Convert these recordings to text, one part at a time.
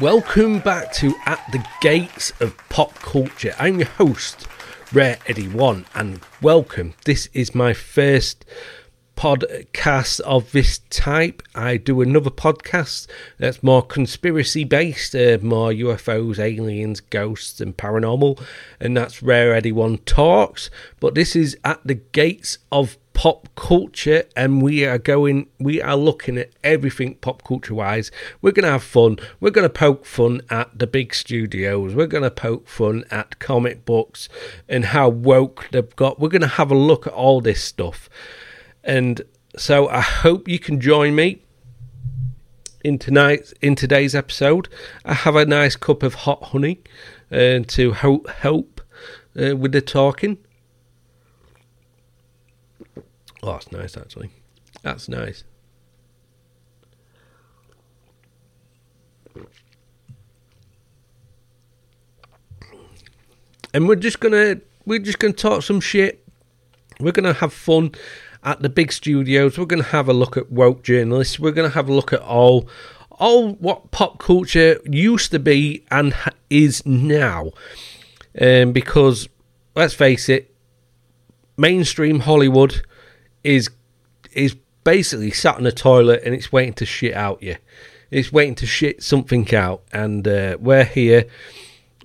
Welcome back to At the Gates of Pop Culture. I'm your host, Rare Eddie One, and welcome. This is my first podcast of this type. I do another podcast that's more conspiracy based, uh, more UFOs, aliens, ghosts, and paranormal, and that's Rare Eddie One Talks. But this is At the Gates of pop culture and we are going we are looking at everything pop culture wise we're going to have fun. We're going to poke fun at the big studios. We're going to poke fun at comic books and how woke they've got. We're going to have a look at all this stuff and so i hope you can join me in tonight in today's episode i have a nice cup of hot honey uh, to help help uh, with the talking Oh, that's nice, actually. That's nice. And we're just gonna we're just gonna talk some shit. We're gonna have fun at the big studios. We're gonna have a look at woke journalists. We're gonna have a look at all all what pop culture used to be and is now. Um, because let's face it, mainstream Hollywood is is basically sat in a toilet and it's waiting to shit out you. It's waiting to shit something out, and uh, we're here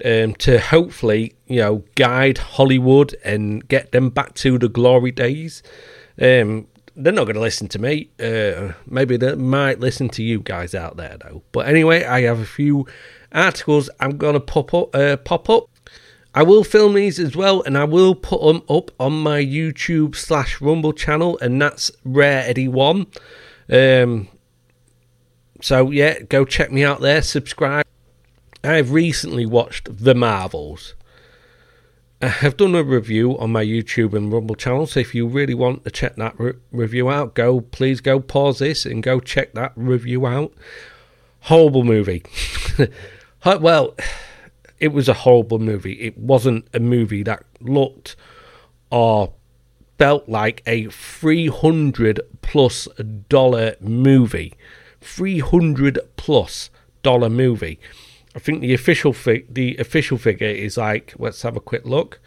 um, to hopefully, you know, guide Hollywood and get them back to the glory days. Um, they're not going to listen to me. Uh, maybe they might listen to you guys out there, though. But anyway, I have a few articles I'm going to pop up. Uh, pop up. I will film these as well, and I will put them up on my YouTube slash Rumble channel, and that's Rare Eddie One. Um, so yeah, go check me out there. Subscribe. I've recently watched The Marvels. I have done a review on my YouTube and Rumble channel, so if you really want to check that re- review out, go please go pause this and go check that review out. Horrible movie. well it was a horrible movie. It wasn't a movie that looked or felt like a 300 plus dollar movie. 300 plus dollar movie. I think the official fi- the official figure is like let's have a quick look.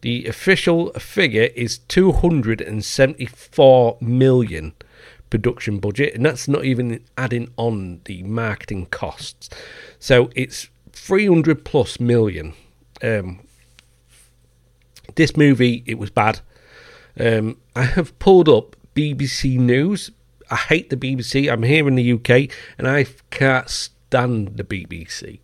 The official figure is 274 million production budget and that's not even adding on the marketing costs. So it's 300 plus million. Um, this movie, it was bad. Um, I have pulled up BBC News. I hate the BBC. I'm here in the UK and I can't stand the BBC.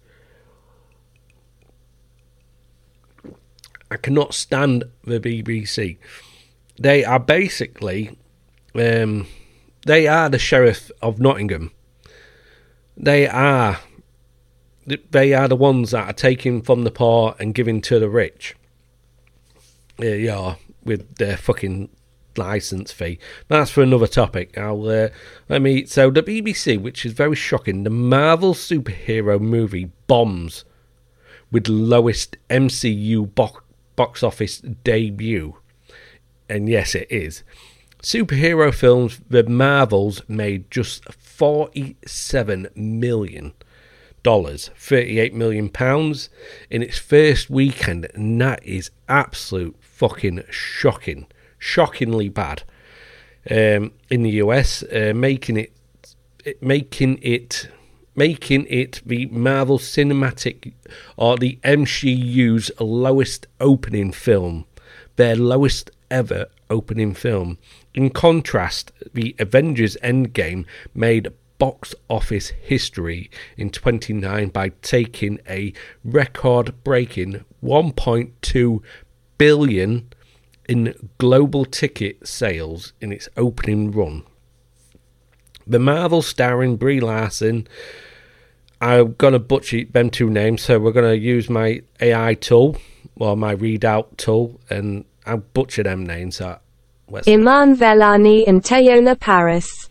I cannot stand the BBC. They are basically, um, they are the sheriff of Nottingham. They are they are the ones that are taking from the poor and giving to the rich. Yeah, with their fucking license fee. That's for another topic. I'll uh, let me. So the BBC, which is very shocking, the Marvel superhero movie bombs with lowest MCU bo- box office debut, and yes, it is. Superhero films, the Marvels made just forty-seven million dollars, 38 million pounds in its first weekend, and that is absolute fucking shocking, shockingly bad. Um, in the US, uh, making it, it, making it, making it the Marvel Cinematic or the MCU's lowest opening film, their lowest ever opening film. In contrast, the Avengers Endgame made box office history in 29 by taking a record breaking 1.2 billion in global ticket sales in its opening run. The Marvel starring Brie Larson. I'm gonna butcher them two names, so we're gonna use my AI tool or my readout tool, and I'll butcher them names. So Iman Vellani and Teyonah Parris.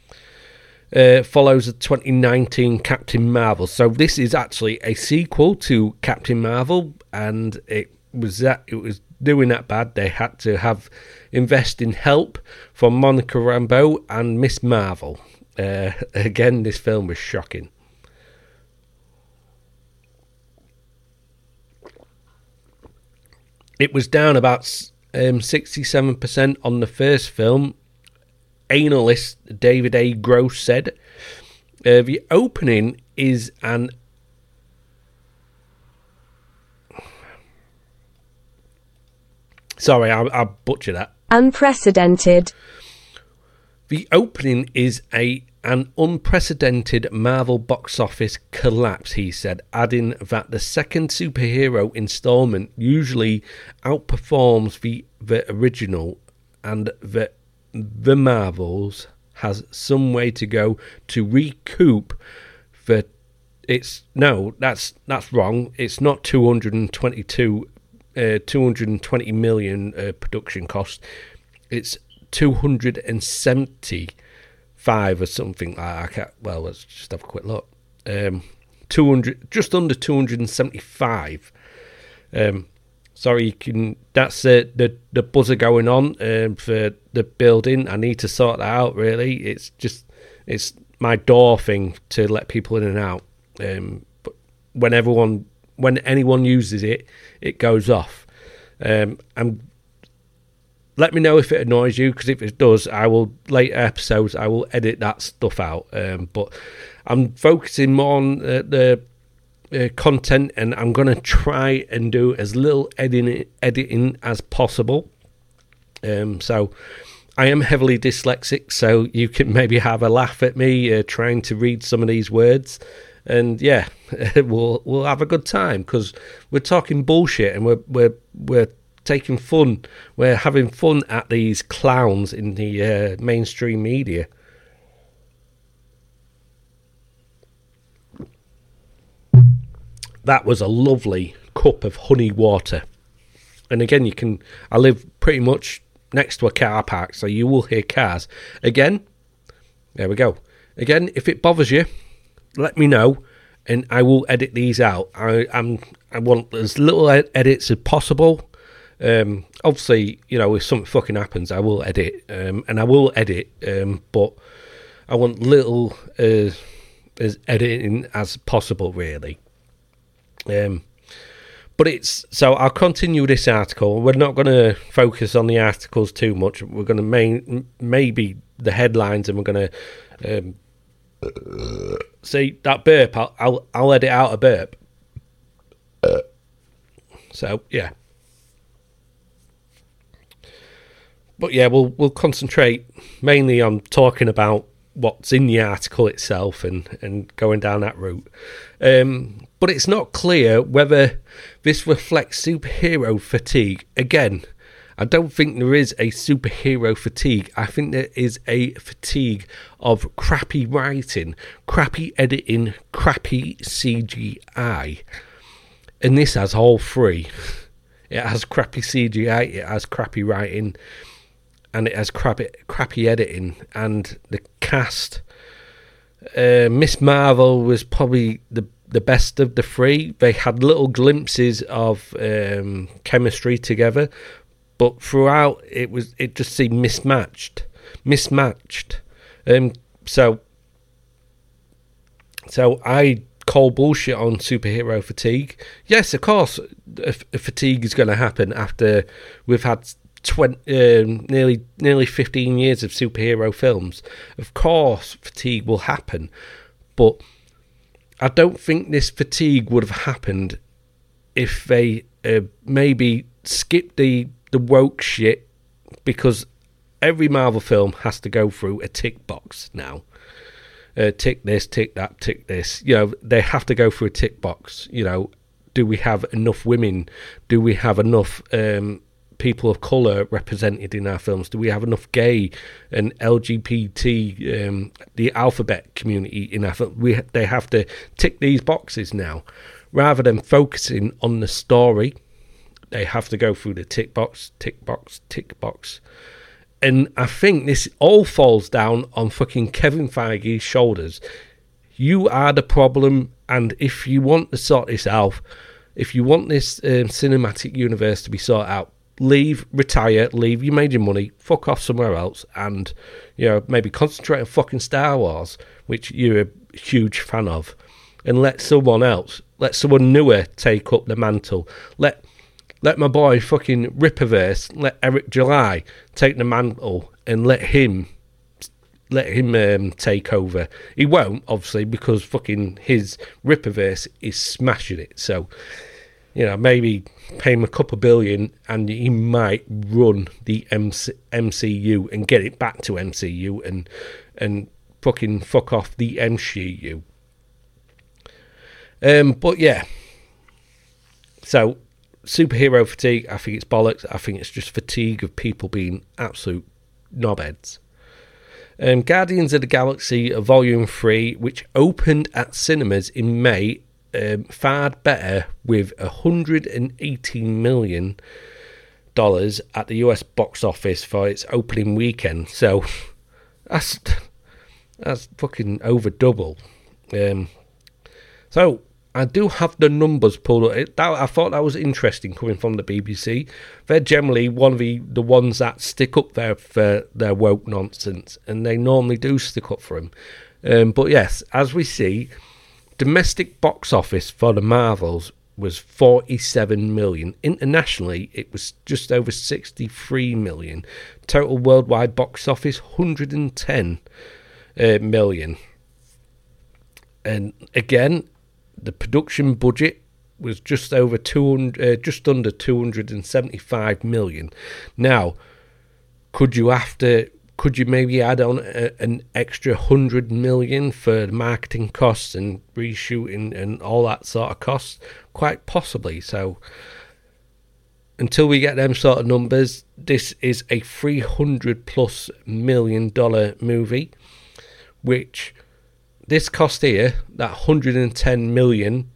uh, follows the 2019 Captain Marvel. So this is actually a sequel to Captain Marvel, and it was that it was doing that bad. They had to have invest in help from Monica Rambeau and Miss Marvel. Uh, again, this film was shocking. It was down about um, 67% on the first film. Analyst David A. Gross said uh, the opening is an Sorry, I, I butchered that. Unprecedented the opening is a an unprecedented Marvel box office collapse, he said, adding that the second superhero installment usually outperforms the, the original and that the Marvels has some way to go to recoup the it's no that's that's wrong. It's not 222 uh, 220 million uh, production cost. It's 275 or something like I can't, well let's just have a quick look. Um 200 just under 275 um sorry you can that's uh, the the buzzer going on um, for the building. I need to sort that out really. It's just it's my door thing to let people in and out. Um but when everyone when anyone uses it it goes off. Um i'm let me know if it annoys you because if it does i will later episodes i will edit that stuff out um but i'm focusing more on uh, the uh, content and I'm going to try and do as little editing, editing as possible. Um, so I am heavily dyslexic, so you can maybe have a laugh at me uh, trying to read some of these words. And yeah, we'll we'll have a good time because we're talking bullshit and we're we're we're taking fun. We're having fun at these clowns in the uh, mainstream media. that was a lovely cup of honey water. And again, you can. I live pretty much next to a car park, so you will hear cars. Again, there we go. Again, if it bothers you, let me know, and I will edit these out. I am I want as little edits as possible. Um, obviously, you know, if something fucking happens, I will edit, um, and I will edit, um, but I want little uh, as editing as possible, really. Um, but it's so I'll continue this article. We're not going to focus on the articles too much. We're going to main maybe the headlines, and we're going to um, see that burp. I'll, I'll I'll edit out a burp. So yeah, but yeah, we'll we'll concentrate mainly on talking about what's in the article itself and and going down that route. Um, but it's not clear whether this reflects superhero fatigue. Again, I don't think there is a superhero fatigue. I think there is a fatigue of crappy writing, crappy editing, crappy CGI. And this has all three. It has crappy CGI, it has crappy writing, and it has crappy, crappy editing. And the cast, uh, Miss Marvel was probably the the best of the three. They had little glimpses of um, chemistry together, but throughout it was it just seemed mismatched, mismatched. Um, so, so I call bullshit on superhero fatigue. Yes, of course, fatigue is going to happen after we've had 20, um, nearly nearly 15 years of superhero films. Of course, fatigue will happen, but I don't think this fatigue would have happened if they uh, maybe skipped the the woke shit because every Marvel film has to go through a tick box now. Uh, tick this, tick that, tick this. You know, they have to go through a tick box. You know, do we have enough women? Do we have enough um, people of color represented in our films? Do we have enough gay and LGBT, um, the alphabet community in our film? We they have to tick these boxes now, rather than focusing on the story. They have to go through the tick box, tick box, tick box. And I think this all falls down on fucking Kevin Feige's shoulders. You are the problem, and if you want to sort this out, if you want this um, cinematic universe to be sorted out, leave, retire, leave. You made your money, fuck off somewhere else, and you know maybe concentrate on fucking Star Wars, which you're a huge fan of, and let someone else, let someone newer take up the mantle. Let let my boy fucking Rippaverse, let Eric July take the mantle and let him let him um, take over. He won't, obviously, because fucking his Rippaverse is smashing it. So, you know, maybe pay him a couple billion and he might run the MC- MCU and get it back to MCU and and fucking fuck off the MCU. Um, but yeah, so superhero fatigue. I think it's bollocks. I think it's just fatigue of people being absolute knobheads. Um, Guardians of the Galaxy Volume 3, which opened at cinemas in May, um, fared better with $118 million at the US box office for its opening weekend. So that's that's fucking over double. Um, so I do have the numbers pulled up. That, I thought that was interesting coming from the BBC. They're generally one of the, the ones that stick up there for their woke nonsense, and they normally do stick up for them. Um, but yes, as we see, domestic box office for the Marvels was 47 million. Internationally, it was just over 63 million. Total worldwide box office 110 uh, million. And again, the production budget was just over 200 uh, just under 275 million now could you to could you maybe add on a, an extra 100 million for marketing costs and reshooting and all that sort of costs quite possibly so until we get them sort of numbers this is a 300 plus million dollar movie which this cost here, that 110 million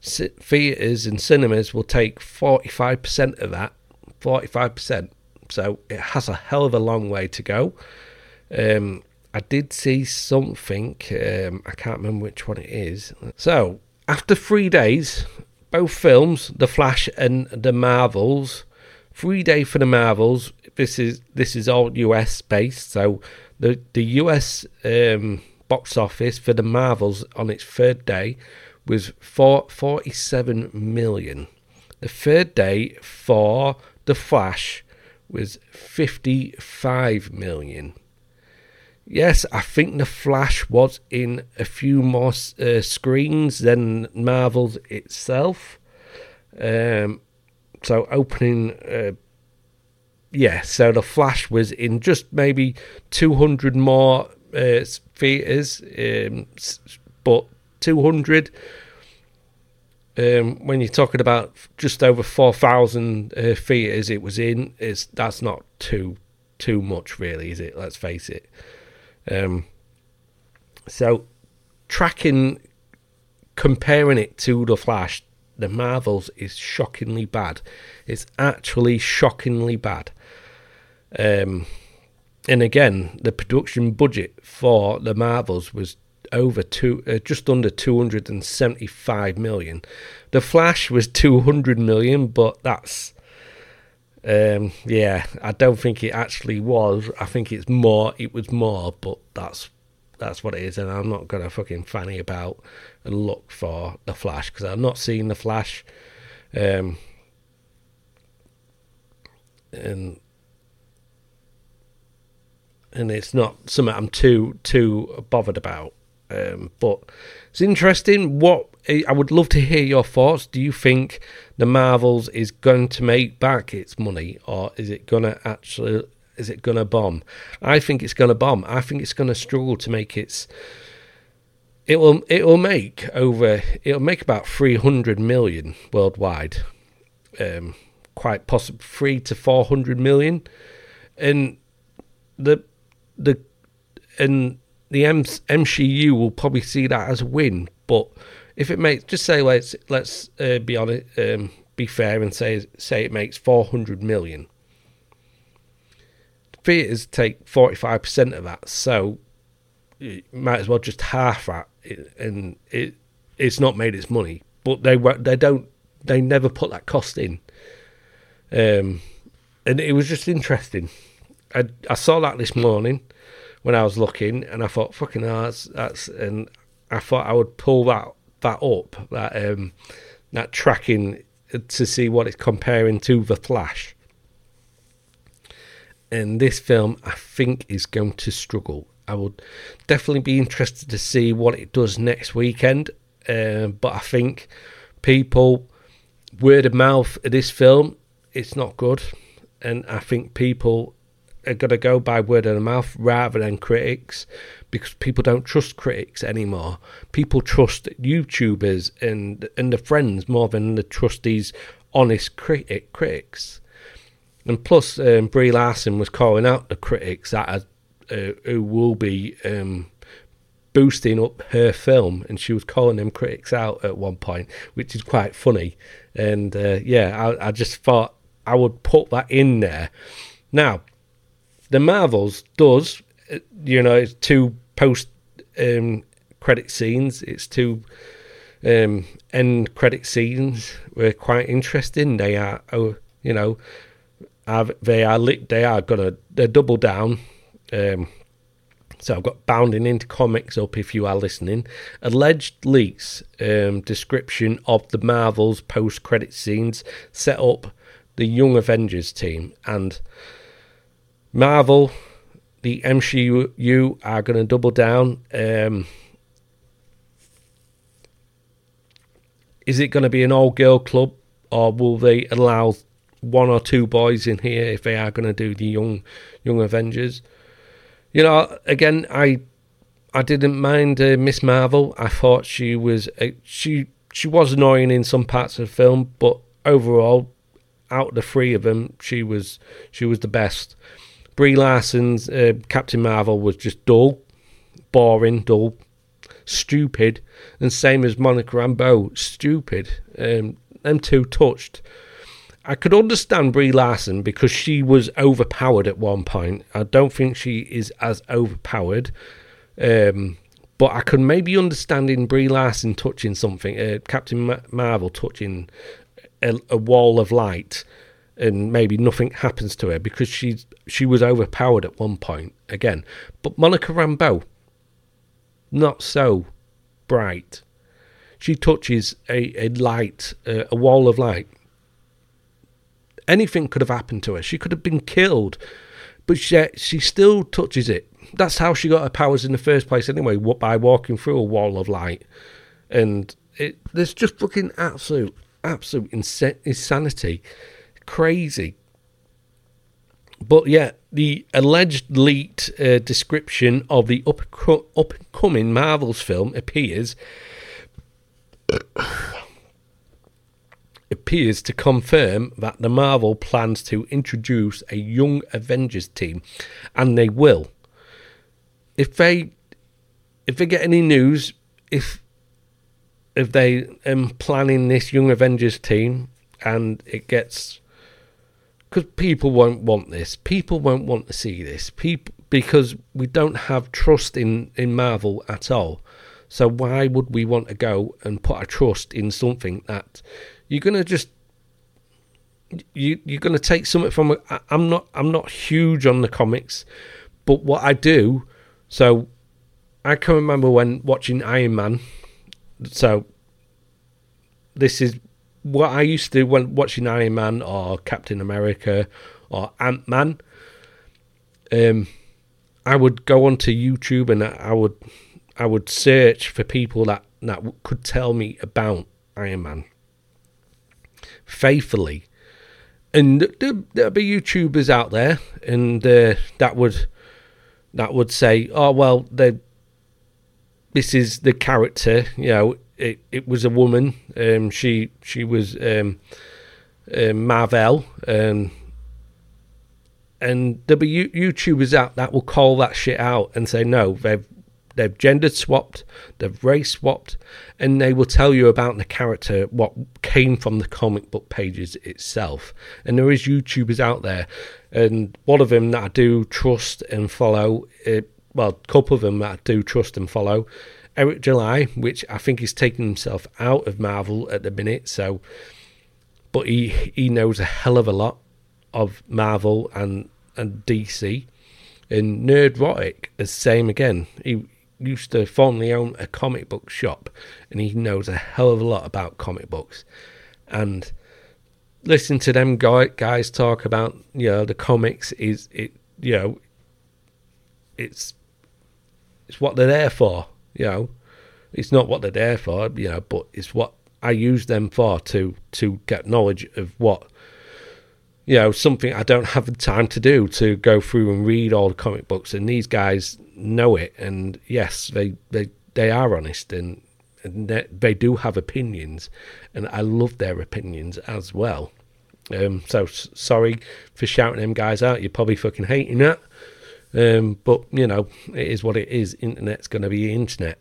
theatres and cinemas will take 45% of that. 45%. So it has a hell of a long way to go. Um, I did see something, um, I can't remember which one it is. So, after three days, both films, The Flash and The Marvels, three day for The Marvels. This is this is all US based, so the the US um, box office for the Marvels on its third day was four, 47 million. The third day for The Flash was 55 million. Yes, I think The Flash was in a few more uh, screens than Marvel's itself. Um, so opening, uh, yeah, so The Flash was in just maybe 200 more uh, theatres, um, but 200. Um, when you're talking about just over 4,000 uh, theatres it was in, is that's not too too much, really, is it? Let's face it. Um, so, tracking, comparing it to The Flash, The Marvels is shockingly bad. It's actually shockingly bad. Um, and again, the production budget for the Marvels was over two, uh, just under 275 million. The Flash was 200 million, but that's, um, yeah, I don't think it actually was. I think it's more. It was more, but that's that's what it is, and I'm not gonna fucking fanny about and look for the Flash because I'm not seeing the Flash. Um, and and it's not something I'm too too bothered about. Um, but it's interesting. What I would love to hear your thoughts. Do you think the Marvels is going to make back its money, or is it going to actually is it going to bomb? I think it's going to bomb. I think it's going to struggle to make its. It will. It will make over. It'll make about three hundred million worldwide. Um, quite possible three to four hundred million, and the the and the M- MCU will probably see that as a win. But if it makes, just say let's let's uh, be on it, um, be fair and say say it makes four hundred million. Theaters take forty five percent of that, so you might as well just half that, and it it's not made its money. But they they don't they never put that cost in. Um, and it was just interesting. I, I saw that this morning when I was looking, and I thought, fucking hell, that's, that's and I thought I would pull that that up, that um, that tracking to see what it's comparing to The Flash. And this film, I think, is going to struggle. I would definitely be interested to see what it does next weekend. Uh, but I think people, word of mouth of this film, it's not good. And I think people are going to go by word of mouth rather than critics because people don't trust critics anymore. People trust YouTubers and and the friends more than they trust these honest critic critics. And plus, um, Brie Larson was calling out the critics that uh, who will be um, boosting up her film, and she was calling them critics out at one point, which is quite funny. And uh, yeah, I, I just thought I would put that in there. Now, the Marvels does, uh, you know, it's two post um, credit scenes. It's two um, end credit scenes were quite interesting. They are, oh, you know, they are lit, they are gonna they double down. Um, so I've got bounding into comics up if you are listening. Alleged leaks um, description of the Marvels post credit scenes set up the Young Avengers team and Marvel, the MCU are going to double down. Um, is it going to be an all girl club or will they allow one or two boys in here if they are going to do the young young Avengers? You know, again, I I didn't mind uh, Miss Marvel. I thought she was uh, she she was annoying in some parts of the film, but overall, out of the three of them, she was she was the best. Brie Larson's uh, Captain Marvel was just dull, boring, dull, stupid, and same as Monica Rambeau, stupid. Um, them two touched. I could understand Brie Larson because she was overpowered at one point. I don't think she is as overpowered. Um, but I could maybe understand in Brie Larson touching something, uh, Captain Marvel touching a, a, wall of light and maybe nothing happens to her because she's she was overpowered at one point again. But Monica Rambeau, not so bright. She touches a, a light, uh, a wall of light. Anything could have happened to her. She could have been killed, but she she still touches it. That's how she got her powers in the first place, anyway, by walking through a wall of light. And it, there's just fucking absolute, absolute insanity crazy. But yeah, the alleged leaked uh, description of the up up and coming Marvels film appears appears to confirm that the Marvel plans to introduce a young Avengers team, and they will. If they if they get any news, if if they am planning this young Avengers team and it gets because people won't want this. People won't want to see this. People because we don't have trust in in Marvel at all. So why would we want to go and put our trust in something that you're gonna just you you're gonna take something from? I'm not I'm not huge on the comics, but what I do, so I can remember when watching Iron Man. So this is what I used to do when watching Iron Man or Captain America or Ant Man, um, I would go onto YouTube and I would I would search for people that that could tell me about Iron Man faithfully, and there, there'd be YouTubers out there, and uh, that would that would say, "Oh well, this is the character," you know it, it was a woman. Um, she she was um, uh, Marvel, um, and there'll be YouTubers out that will call that shit out and say no, they've they've gender swapped, they've race swapped, and they will tell you about the character, what came from the comic book pages itself. And there is YouTubers out there, and one of them that I do trust and follow. Uh, well, a couple of them that I do trust and follow Eric July, which I think he's taking himself out of Marvel at the minute. So, but he he knows a hell of a lot of Marvel and and DC. And Nerd Nerdrotic, the same again. He used to formerly own a comic book shop, and he knows a hell of a lot about comic books. And listen to them guys talk about you know the comics is it you know it's it's what they're there for you know. It's not what they're there for you know but it's what I use them for to to get knowledge of what you know something I don't have the time to do to go through and read all the comic books. And these guys know it. And yes they they they are honest and, and they, they do have opinions. And I love their opinions as well. Um, so sorry for shouting them guys out. You're probably fucking hating that um, but you know it is what it is internet's going to be internet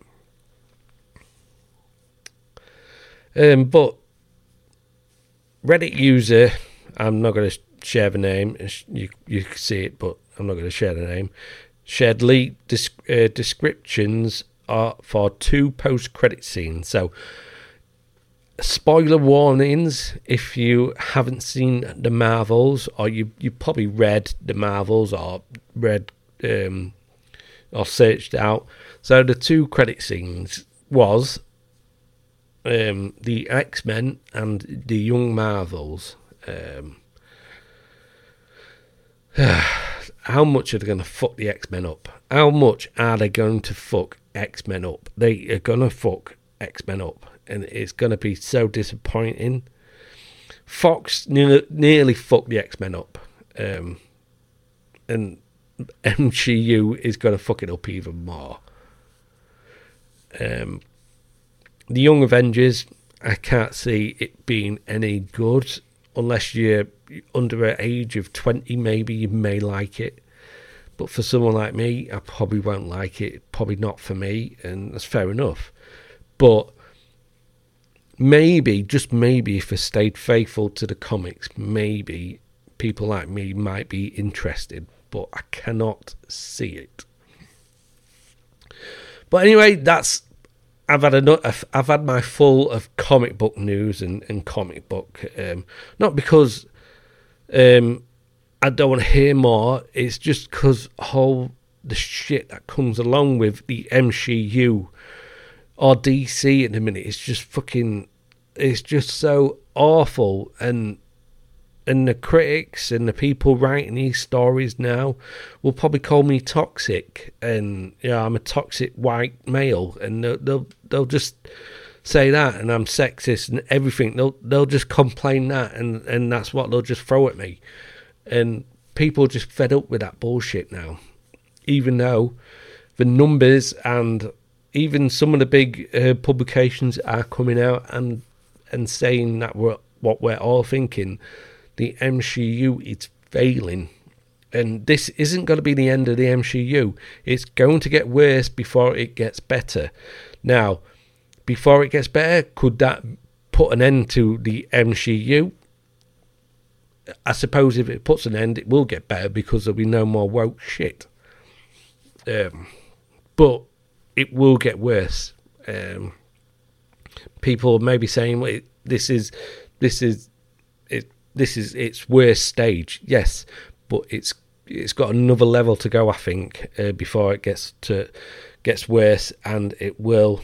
um, but Reddit user I'm not going to share the name. You you can see it, but I'm not going to share the name. Shared leaked uh, descriptions are for two post-credit scenes. So, spoiler warnings if you haven't seen the Marvels, or you you probably read the Marvels or read um, or searched out. So the two credit scenes was um, the X Men and the Young Marvels. Um, how much are they going to fuck the X Men up? How much are they going to fuck X Men up? They are going to fuck X Men up, and it's going to be so disappointing. Fox ne- nearly fucked the X Men up, um, and MCU is going to fuck it up even more. Um, the Young Avengers, I can't see it being any good unless you're under the age of 20, maybe you may like it. But for someone like me, I probably won't like it. Probably not for me, and that's fair enough. But maybe, just maybe, if I stayed faithful to the comics, maybe people like me might be interested. But I cannot see it. But anyway, that's I've had enough. I've had my full of comic book news and, and comic book. Um, not because um, I don't want to hear more. It's just because all the shit that comes along with the MCU or DC in a minute. It's just fucking. It's just so awful, and and the critics and the people writing these stories now will probably call me toxic, and you know, I'm a toxic white male, and they'll, they'll they'll just say that, and I'm sexist and everything. They'll they'll just complain that, and and that's what they'll just throw at me, and people are just fed up with that bullshit now, even though the numbers and even some of the big uh, publications are coming out and and saying that we're what we're all thinking the MCU is failing. And this isn't going to be the end of the MCU. It's going to get worse before it gets better. Now, before it gets better, could that put an end to the MCU? I suppose if it puts an end, it will get better because there'll be no more woke shit. Um, but it will get worse. Um, people may be saying, well, "This is, this is, it, this is its worst stage." Yes, but it's it's got another level to go. I think uh, before it gets to gets worse, and it will,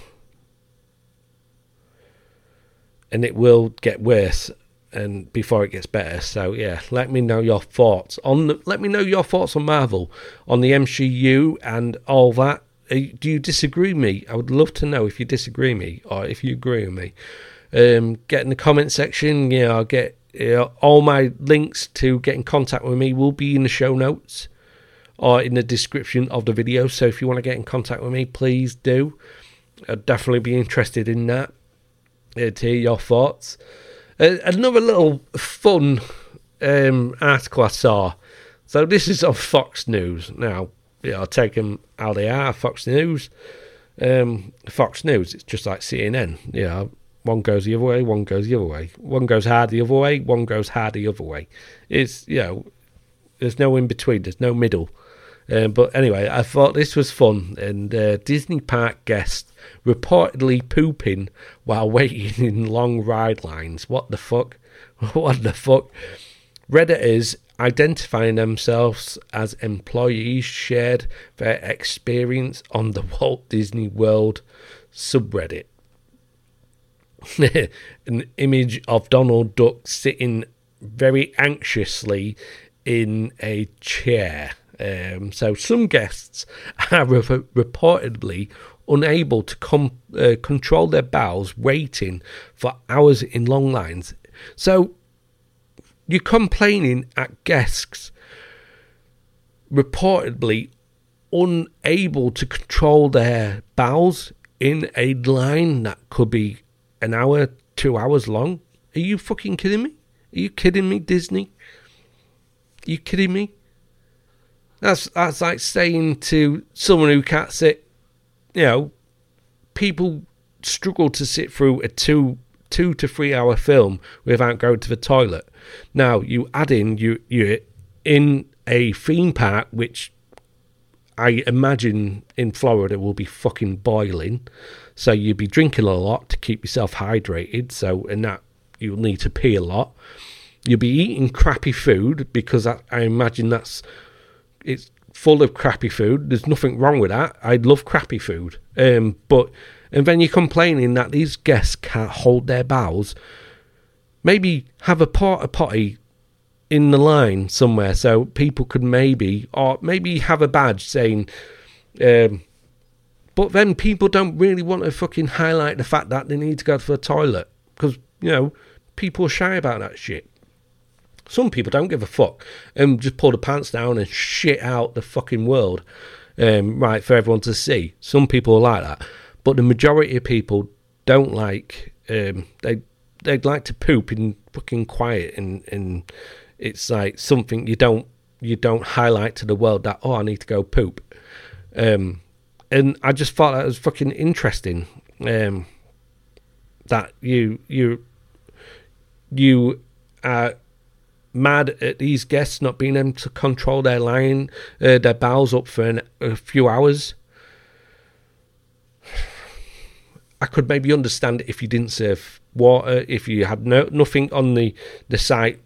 and it will get worse, and before it gets better. So yeah, let me know your thoughts on. The, let me know your thoughts on Marvel, on the MCU, and all that. Do you disagree me? I would love to know if you disagree me or if you agree with me. Um, get in the comment section. Know, I'll get know, all my links to get in contact with me will be in the show notes or in the description of the video. So if you want to get in contact with me, please do. I'd definitely be interested in that. Uh, to hear your thoughts. Uh, another little fun um, article I saw. So this is on Fox News. Now, yeah, I'll take them how they are. Fox News, um, Fox News. It's just like CNN. Know, one goes the other way, one goes the other way. One goes hard the other way, one goes hard the other way. It's you know, there's no in between. There's no middle. Um, but anyway, I thought this was fun. And uh, Disney park guest reportedly pooping while waiting in long ride lines. What the fuck? what the fuck? Redditors identifying themselves as employees shared their experience on the Walt Disney World subreddit. An image of Donald Duck sitting very anxiously in a chair. Um, so some guests are re- reportedly unable to com- uh, control their bowels, waiting for hours in long lines. So you're complaining at guests reportedly unable to control their bowels in a line that could be an hour, two hours long. Are you fucking kidding me? Are you kidding me, Disney? Are you kidding me? That's that's like saying to someone who can't sit. You know, people struggle to sit through a two two to three hour film without going to the toilet. Now you add in you you in a theme park which I imagine in Florida will be fucking boiling. So you'd be drinking a lot to keep yourself hydrated. So and that you'll need to pee a lot. You'll be eating crappy food because I, I imagine that's it's full of crappy food. There's nothing wrong with that. I love crappy food. Um, but and then you're complaining that these guests can't hold their bowels. Maybe have a porta potty in the line somewhere so people could maybe or maybe have a badge saying um, but then people don't really want to fucking highlight the fact that they need to go to the toilet because you know people are shy about that shit. Some people don't give a fuck and just pull the pants down and shit out the fucking world um, right for everyone to see. Some people are like that. But the majority of people don't like um, they they'd like to poop in fucking quiet and and it's like something you don't you don't highlight to the world that oh I need to go poop. Um, and I just thought that was fucking interesting. Um, that you you you are mad at these guests not being able to control their line, uh, their bowels up for an, a few hours. I could maybe understand if you didn't serve water, if you had no nothing on the the site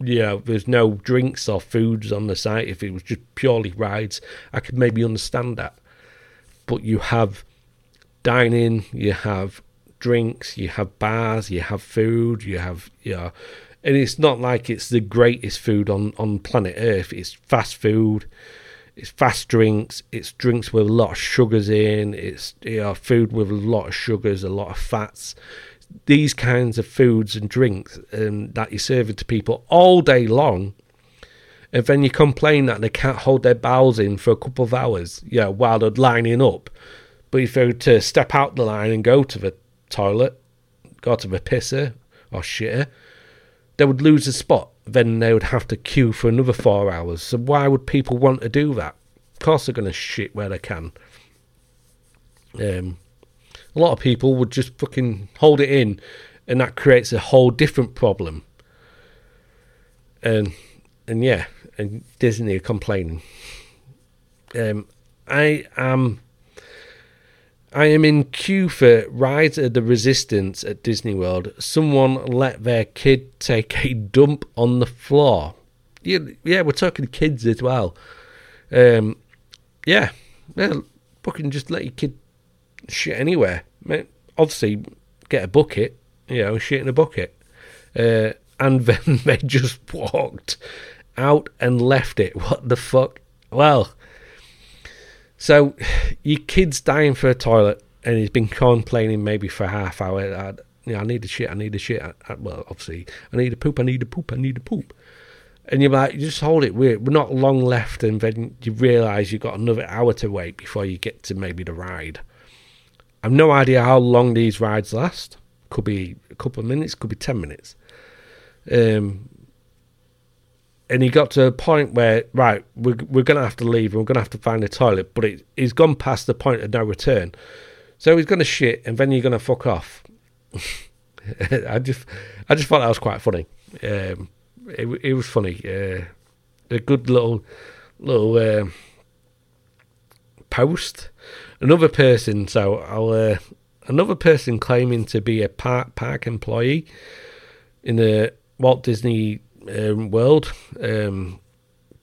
you know, there's no drinks or foods on the site, if it was just purely rides, I could maybe understand that. But you have dining, you have drinks, you have bars, you have food, you have, you know, and it's not like it's the greatest food on, on planet Earth. It's fast food, it's fast drinks, it's drinks with a lot of sugars in, it's you know, food with a lot of sugars, a lot of fats these kinds of foods and drinks um, that you're serving to people all day long, and then you complain that they can't hold their bowels in for a couple of hours, yeah, while they're lining up. But if they were to step out the line and go to the toilet, go to the pisser or shitter, they would lose a spot. Then they would have to queue for another four hours. So why would people want to do that? Of course they're going to shit where they can. Um, a lot of people would just fucking hold it in, and that creates a whole different problem. And and yeah, and Disney are complaining. Um, I am. I am in queue for Rise of the Resistance at Disney World. Someone let their kid take a dump on the floor. Yeah, yeah, we're talking kids as well. Um, yeah, yeah, fucking just let your kid shit anywhere. Obviously, get a bucket, you know, shit in a bucket. Uh, and then they just walked out and left it. What the fuck? Well, so your kid's dying for a toilet and he's been complaining maybe for half hour. I, you know, I need a shit, I need a shit. I, I, well, obviously, I need a poop, I need a poop, I need a poop. And you're like, just hold it. We're, we're not long left, and then you realise you've got another hour to wait before you get to maybe the ride. I've no idea how long these rides last. Could be a couple of minutes, could be 10 minutes. Um, and he got to a point where, right, we're, we're going to have to leave we're going to have to find a toilet, but it, he's gone past the point of no return. So he's going to shit and then you're going to fuck off. I just I just thought that was quite funny. Um, it, it was funny. Uh, a good little little uh, post another person. So I'll uh, another person claiming to be a park park employee in the Walt Disney um, World um,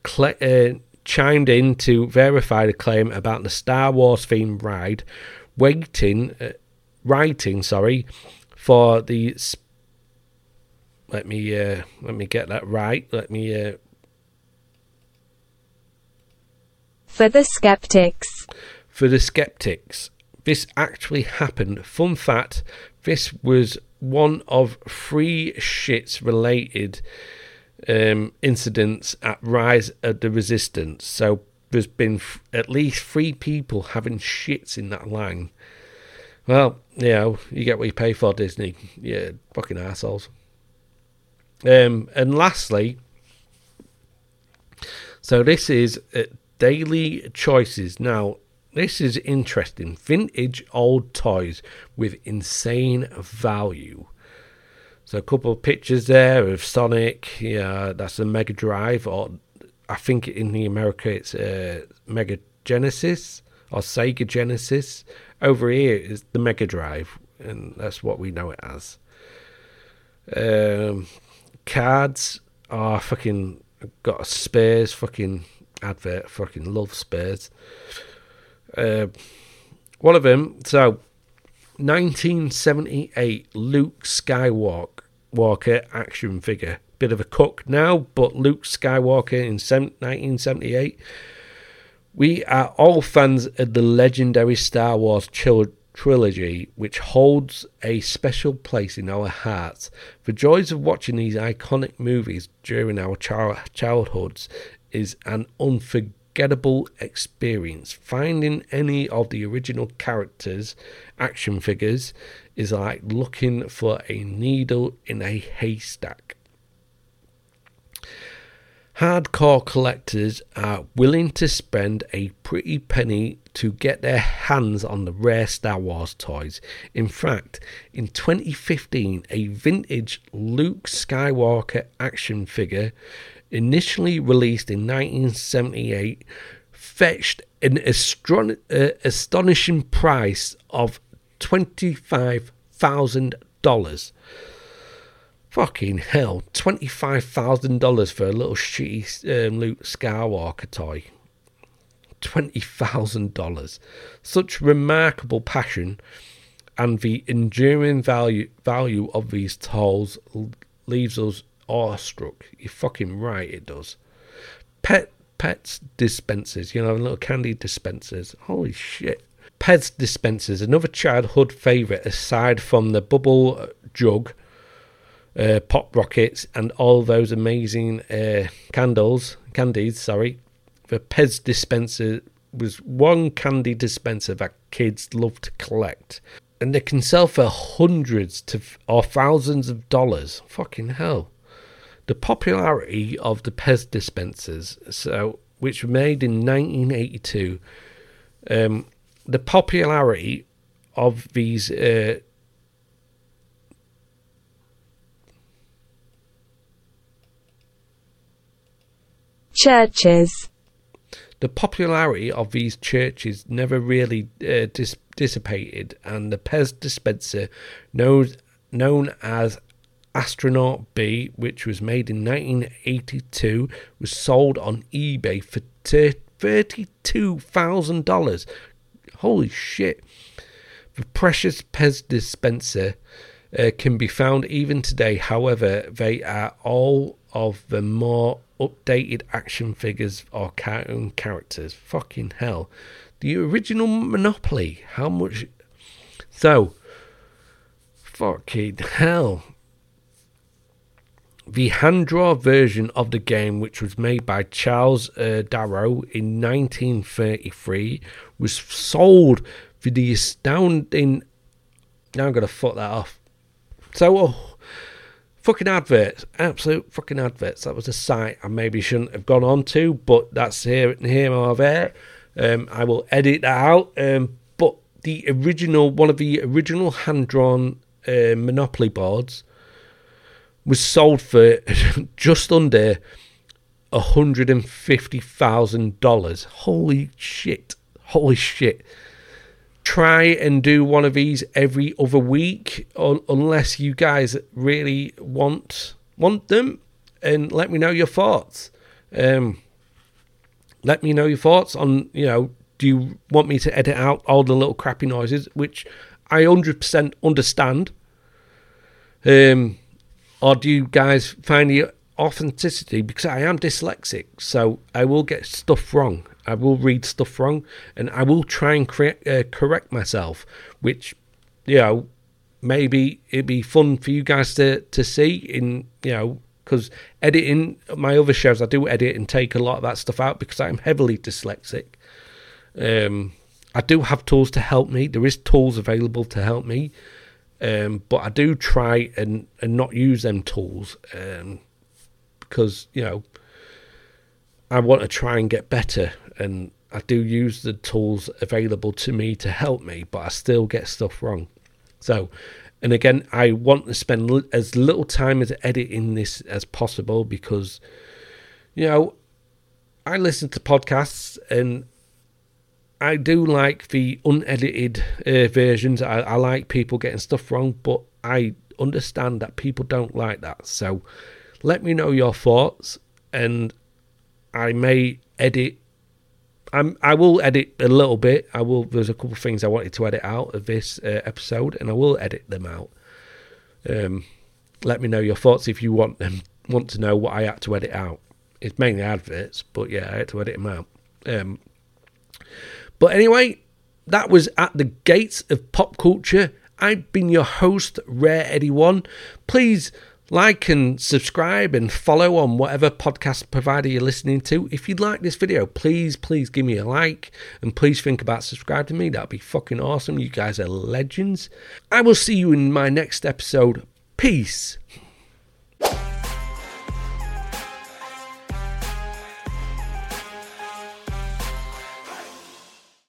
cl- uh, chimed in to verify the claim about the Star Wars themed ride, waiting, uh, writing, sorry, for the let me uh, let me get that right. Let me uh, For the skeptics. for the skeptics. This actually happened. Fun fact: this was one of three shits related um, incidents at Rise of the Resistance. So there's been f- at least three people having shits in that line. Well, you know, you get what you pay for, Disney. Yeah, fucking assholes. Um, and lastly, so this is uh, daily choices. Now, this is interesting. Vintage old toys with insane value. So a couple of pictures there of Sonic. Yeah, that's a Mega Drive, or I think in the America it's uh, Mega Genesis or Sega Genesis. Over here is the Mega Drive, and that's what we know it as. Um, cards are fucking got a Spurs fucking advert. Fucking love Spurs. Uh, one of them. So, 1978 Luke Skywalker Walker action figure. Bit of a cook now, but Luke Skywalker in 1978. We are all fans of the legendary Star Wars tril- trilogy, which holds a special place in our hearts. The joys of watching these iconic movies during our chil- childhoods is an unforgettable experience. Finding any of the original characters' action figures is like looking for a needle in a haystack. Hardcore collectors are willing to spend a pretty penny to get their hands on the rare Star Wars toys. In fact, in 2015, a vintage Luke Skywalker action figure, initially released in 1978, fetched an astron- uh, astonishing price of $25,000. Fucking hell, $25,000 for a little shitty um, Luke Skywalker toy. $20,000. Such remarkable passion and the enduring value value of these toys leaves us awestruck. You're fucking right, it does. Pet Pets dispensers, you know, little candy dispensers. Holy shit. Pets dispensers, another childhood favourite aside from the bubble jug uh, pop rockets, and all those amazing uh, candles, candies. Sorry, the Pez dispenser was one candy dispenser that kids love to collect, and they can sell for hundreds to or thousands of dollars. Fucking hell! The popularity of the Pez dispensers, so which were made in 1982, um, the popularity of these. Uh, Churches. the popularity of these churches never really uh, dis- dissipated, and the Pez dispenser, known, known as Astronaut B, which was made in 1982, was sold on eBay for t- $32,000. Holy shit. The precious Pez dispenser uh, can be found even today. However, they are all of the more updated action figures or cartoon characters. Fucking hell. The original Monopoly. How much? So, fucking hell. The hand draw version of the game, which was made by Charles uh, Darrow in 1933, was sold for the astounding. Now I'm going to fuck that off. So, oh, fucking adverts, absolute fucking adverts. That was a site I maybe shouldn't have gone on to, but that's here, and here or there. Um, I will edit that out. Um, but the original, one of the original hand drawn uh, Monopoly boards was sold for just under $150,000. Holy shit. Holy shit try and do one of these every other week un- unless you guys really want want them and let me know your thoughts um let me know your thoughts on you know do you want me to edit out all the little crappy noises which i 100% understand um or do you guys find the authenticity? Because I am dyslexic, so I will get stuff wrong. I will read stuff wrong, and I will try and cre- uh, correct myself, which you know maybe it'd be fun for you guys to to see in you know because editing my other shows I do edit and take a lot of that stuff out because I'm heavily dyslexic. Um, I do have tools to help me. There is tools available to help me, um, but I do try and and not use them tools um, because you know I want to try and get better and I do use the tools available to me to help me, but I still get stuff wrong. So, and again, I want to spend l- as little time as editing this as possible because, you know, I listen to podcasts and I do like the unedited uh, versions. I, I like people getting stuff wrong, but I understand that people don't like that. So, let me know your thoughts, and I may edit I'm, I will edit a little bit. I will. There's a couple of things I wanted to edit out of this uh, episode, and I will edit them out. Um, let me know your thoughts if you want them. Want to know what I had to edit out? It's mainly adverts, but yeah, I had to edit them out. Um, but anyway, that was at the gates of pop culture. I've been your host, Rare Eddie One. Please like and subscribe and follow on whatever podcast provider you're listening to. If you'd like this video, please, please give me a like and please think about subscribing to me. That'd be fucking awesome. You guys are legends. I will see you in my next episode. Peace.